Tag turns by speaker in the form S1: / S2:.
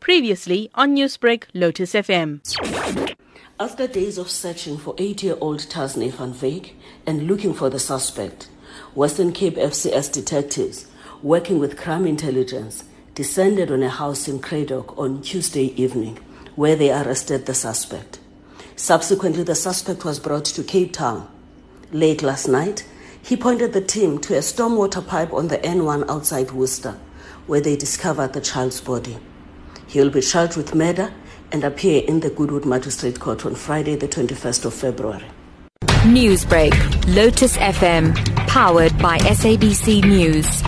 S1: Previously on Newsbreak, Lotus FM.
S2: After days of searching for eight-year-old Tazne van Wyk and looking for the suspect, Western Cape FCS detectives, working with crime intelligence, descended on a house in Cradock on Tuesday evening, where they arrested the suspect. Subsequently, the suspect was brought to Cape Town. Late last night, he pointed the team to a stormwater pipe on the N1 outside Worcester, where they discovered the child's body. He will be charged with murder and appear in the Goodwood Magistrate Court on Friday, the 21st of February.
S3: Newsbreak, Lotus FM, powered by SABC News.